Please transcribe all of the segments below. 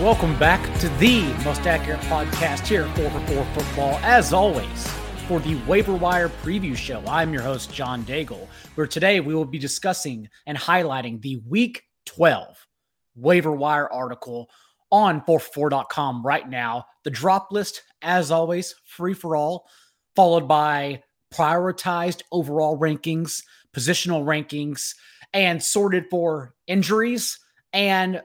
Welcome back to the most accurate podcast here at 4 for 4 Football. As always, for the Waiver Wire Preview Show, I'm your host, John Daigle, where today we will be discussing and highlighting the Week 12 Waiver Wire article on 4for4.com right now. The drop list, as always, free for all, followed by prioritized overall rankings, positional rankings, and sorted for injuries and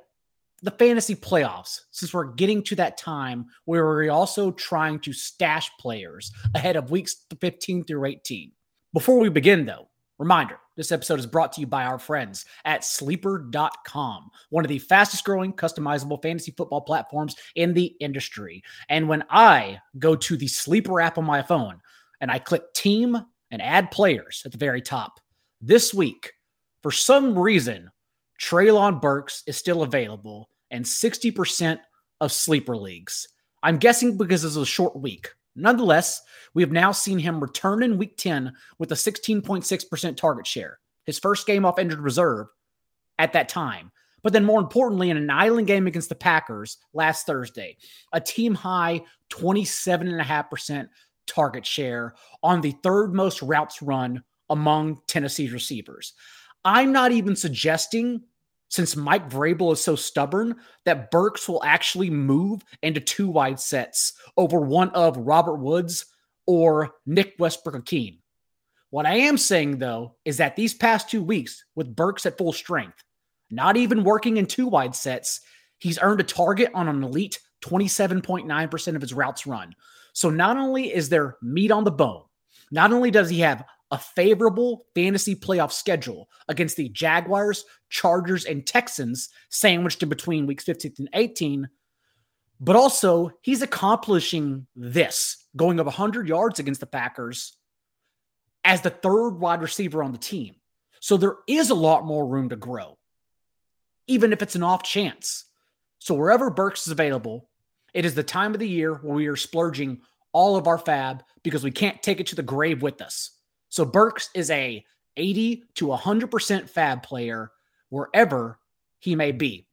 the fantasy playoffs, since we're getting to that time where we're also trying to stash players ahead of weeks 15 through 18. Before we begin, though, reminder this episode is brought to you by our friends at sleeper.com, one of the fastest growing customizable fantasy football platforms in the industry. And when I go to the Sleeper app on my phone and I click team and add players at the very top, this week, for some reason, Treylon Burks is still available and 60% of sleeper leagues. I'm guessing because this it's a short week. Nonetheless, we have now seen him return in week 10 with a 16.6% target share, his first game off injured reserve at that time. But then, more importantly, in an island game against the Packers last Thursday, a team high 27.5% target share on the third most routes run among Tennessee's receivers. I'm not even suggesting, since Mike Vrabel is so stubborn, that Burks will actually move into two wide sets over one of Robert Woods or Nick Westbrook-Ikhine. What I am saying, though, is that these past two weeks, with Burks at full strength, not even working in two wide sets, he's earned a target on an elite 27.9% of his routes run. So not only is there meat on the bone, not only does he have a favorable fantasy playoff schedule against the Jaguars, Chargers, and Texans, sandwiched in between weeks 15 and 18. But also, he's accomplishing this, going up 100 yards against the Packers as the third wide receiver on the team. So there is a lot more room to grow, even if it's an off chance. So wherever Burks is available, it is the time of the year where we are splurging all of our FAAB because we can't take it to the grave with us. So Burks is a 80 to 100% FAAB player wherever he may be.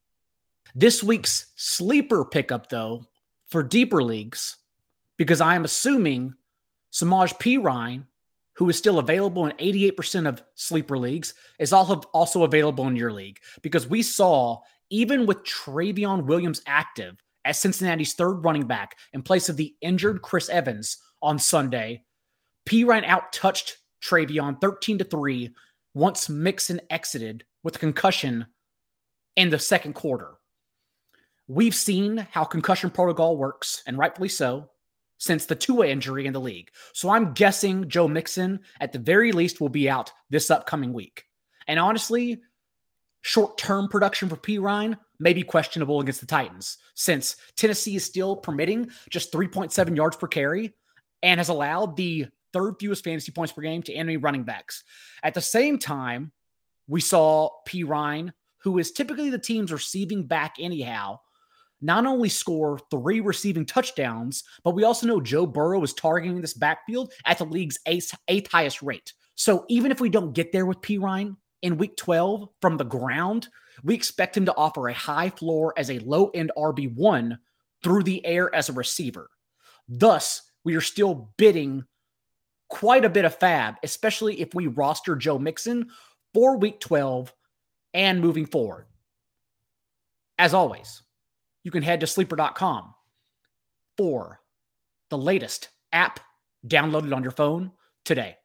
This week's sleeper pickup, though, for deeper leagues, because I am assuming Samaje Perine, who is still available in 88% of sleeper leagues, is also available in your league. Because we saw, even with Trayveon Williams active as Cincinnati's third running back in place of the injured Chris Evans on Sunday, Perine outtouched Trayveon 13 to 3 once Mixon exited with a concussion in the second quarter. We've seen how concussion protocol works, and rightfully so, since the two way injury in the league. So I'm guessing Joe Mixon, at the very least, will be out this upcoming week. And honestly, short term production for Perine may be questionable against the Titans, since Tennessee is still permitting just 3.7 yards per carry and has allowed the third fewest fantasy points per game to enemy running backs. At the same time, we saw Perine, who is typically the team's receiving back anyhow, not only score three receiving touchdowns, but we also know Joe Burrow is targeting this backfield at the league's eighth, eighth highest rate. So even if we don't get there with Perine in week 12 from the ground, we expect him to offer a high floor as a low end RB1 through the air as a receiver. Thus, we are still bidding quite a bit of FAAB, especially if we roster Joe Mixon for week 12 and moving forward. As always, you can head to sleeper.com for the latest app downloaded on your phone today.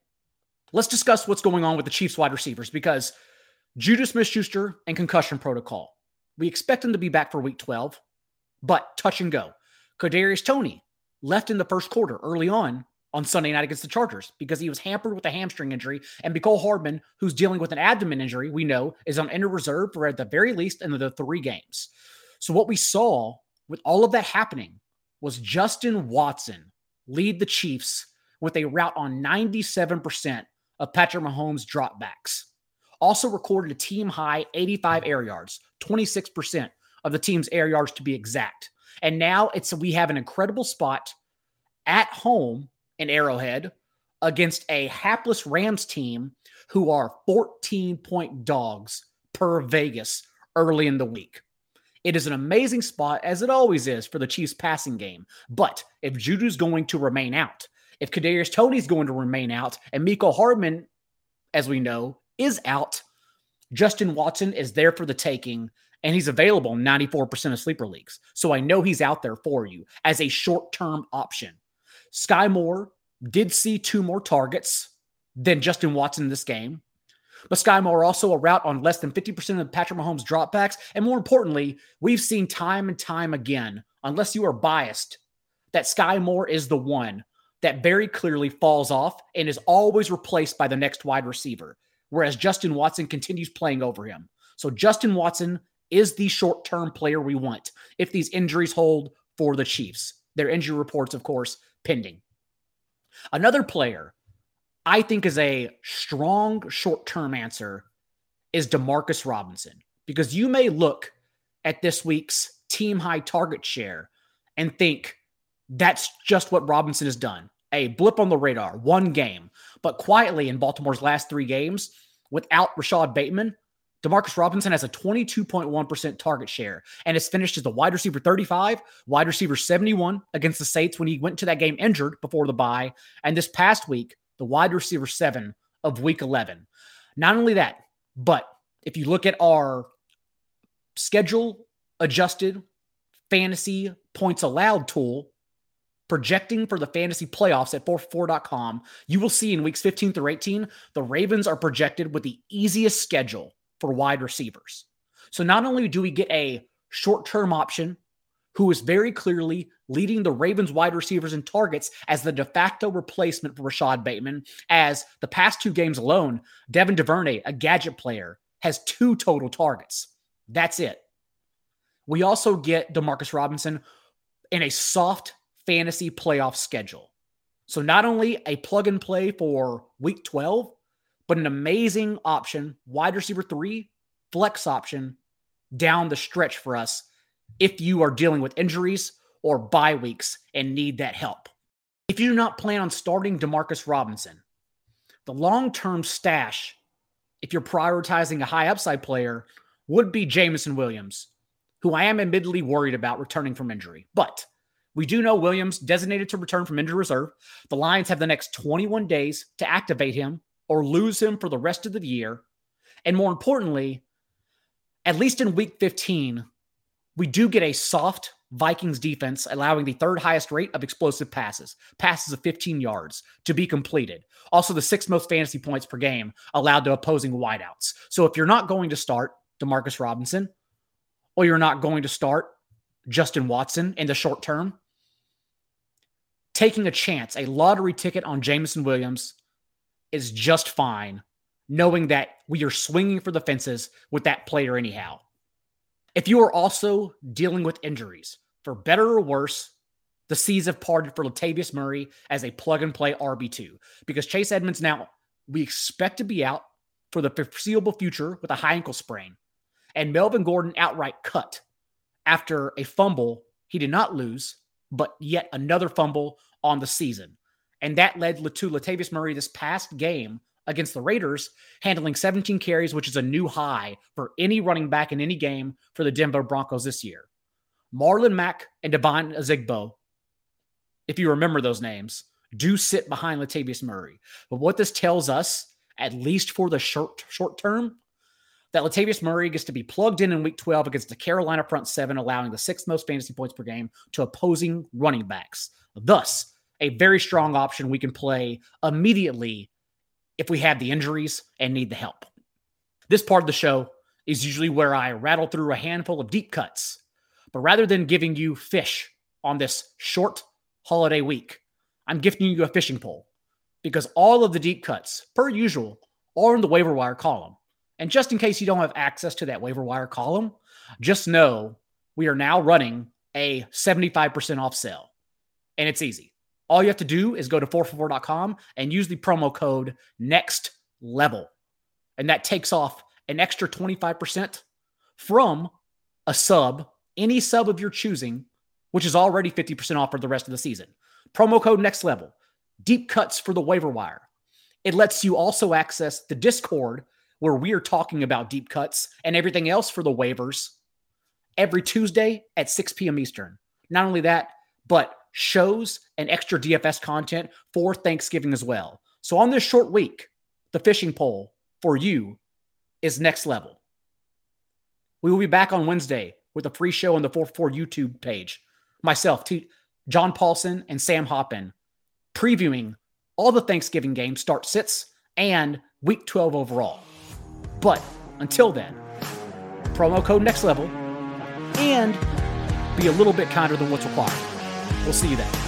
Let's discuss what's going on with the Chiefs wide receivers because Judas Smith Schuster and concussion protocol. We expect him to be back for week 12, but touch and go. Kadarius Toney left in the first quarter early on on Sunday night against the Chargers because he was hampered with a hamstring injury. And Mecole Hardman, who's dealing with an abdomen injury, we know is on injured reserve for at the very least in the three games. So what we saw with all of that happening was Justin Watson lead the Chiefs with a route on 97% of Patrick Mahomes' dropbacks. Also recorded a team high 85 air yards, 26% of the team's air yards to be exact. And now it's we have an incredible spot at home in Arrowhead against a hapless Rams team who are 14 point dogs per Vegas early in the week. It is an amazing spot, as it always is, for the Chiefs passing game. But if Juju's going to remain out, if Kadarius Toney's going to remain out, and Mecole Hardman, as we know, is out, Justin Watson is there for the taking, and he's available in 94% of sleeper leagues. So I know he's out there for you as a short-term option. Skyy Moore did see two more targets than Justin Watson in this game. But Skyy Moore also a route on less than 50% of Patrick Mahomes dropbacks. And more importantly, we've seen time and time again, unless you are biased, that Skyy Moore is the one that very clearly falls off and is always replaced by the next wide receiver, whereas Justin Watson continues playing over him. So Justin Watson is the short term player we want if these injuries hold for the Chiefs. Their injury reports, of course, pending. Another player I think is a strong short term answer is Demarcus Robinson because you may look at this week's team high target share and think that's just what Robinson has done a blip on the radar, one game. But quietly in Baltimore's last three games, without Rashod Bateman, Demarcus Robinson has a 22.1% target share and has finished as the wide receiver 35, wide receiver 71 against the Saints when he went to that game injured before the bye. And this past week, the wide receiver seven of week 11. Not only that, but if you look at our schedule adjusted fantasy points allowed tool, projecting for the fantasy playoffs at 4for4.com, you will see in weeks 15 through 18, the Ravens are projected with the easiest schedule for wide receivers. So not only do we get a short term option who is very clearly leading the Ravens wide receivers and targets as the de facto replacement for Rashod Bateman. As the past two games alone, Devin DuVernay, a gadget player, has two total targets. That's it. We also get Demarcus Robinson in a soft fantasy playoff schedule. So not only a plug and play for week 12, but an amazing option, wide receiver three, flex option down the stretch for us if you are dealing with injuries or bye weeks and need that help. If you do not plan on starting Demarcus Robinson, the long term stash, if you're prioritizing a high upside player, would be Jameson Williams, who I am admittedly worried about returning from injury. But we do know Williams designated to return from injury reserve. The Lions have the next 21 days to activate him or lose him for the rest of the year. And more importantly, at least in week 15, we do get a soft Vikings defense, allowing the third highest rate of explosive passes, passes of 15 yards to be completed. Also, the sixth most fantasy points per game allowed to opposing wideouts. So, if you're not going to start Demarcus Robinson, or you're not going to start Justin Watson in the short term, taking a chance, a lottery ticket on Jameson Williams is just fine, knowing that we are swinging for the fences with that player anyhow. If you are also dealing with injuries, for better or worse, the seas have parted for Latavius Murray as a plug and play RB2 because Chase Edmonds now we expect to be out for the foreseeable future with a high ankle sprain. And Melvin Gordon outright cut after a fumble he did not lose, but yet another fumble on the season. And that led to Latavius Murray this past game against the Raiders, handling 17 carries, which is a new high for any running back in any game for the Denver Broncos this year. Marlon Mack and Devine Ozigbo, if you remember those names, do sit behind Latavius Murray. But what this tells us, at least for the short short term, that Latavius Murray gets to be plugged in in week 12 against the Carolina front seven, allowing the sixth most fantasy points per game to opposing running backs. Thus, a very strong option we can play immediately if we have the injuries and need the help. This part of the show is usually where I rattle through a handful of deep cuts. But rather than giving you fish on this short holiday week, I'm gifting you a fishing pole because all of the deep cuts, per usual, are in the waiver wire column. And just in case you don't have access to that waiver wire column, just know we are now running a 75% off sale. And it's easy. All you have to do is go to 4for4.com and use the promo code next level. And that takes off an extra 25% from a sub, any sub of your choosing, which is already 50% off for the rest of the season. Promo code next level, deep cuts for the waiver wire. It lets you also access the Discord where we are talking about deep cuts and everything else for the waivers every Tuesday at 6 p.m. Eastern. Not only that, but shows and extra DFS content for Thanksgiving as well. So on this short week, the fishing pole for you is next level. We will be back on Wednesday with a free show on the 4-4 YouTube page. Myself, T- John Paulsen, and Sam Hoppen previewing all the Thanksgiving games, start sits, and week 12 overall. But until then, promo code next level and be a little bit kinder than what's required. We'll see you then.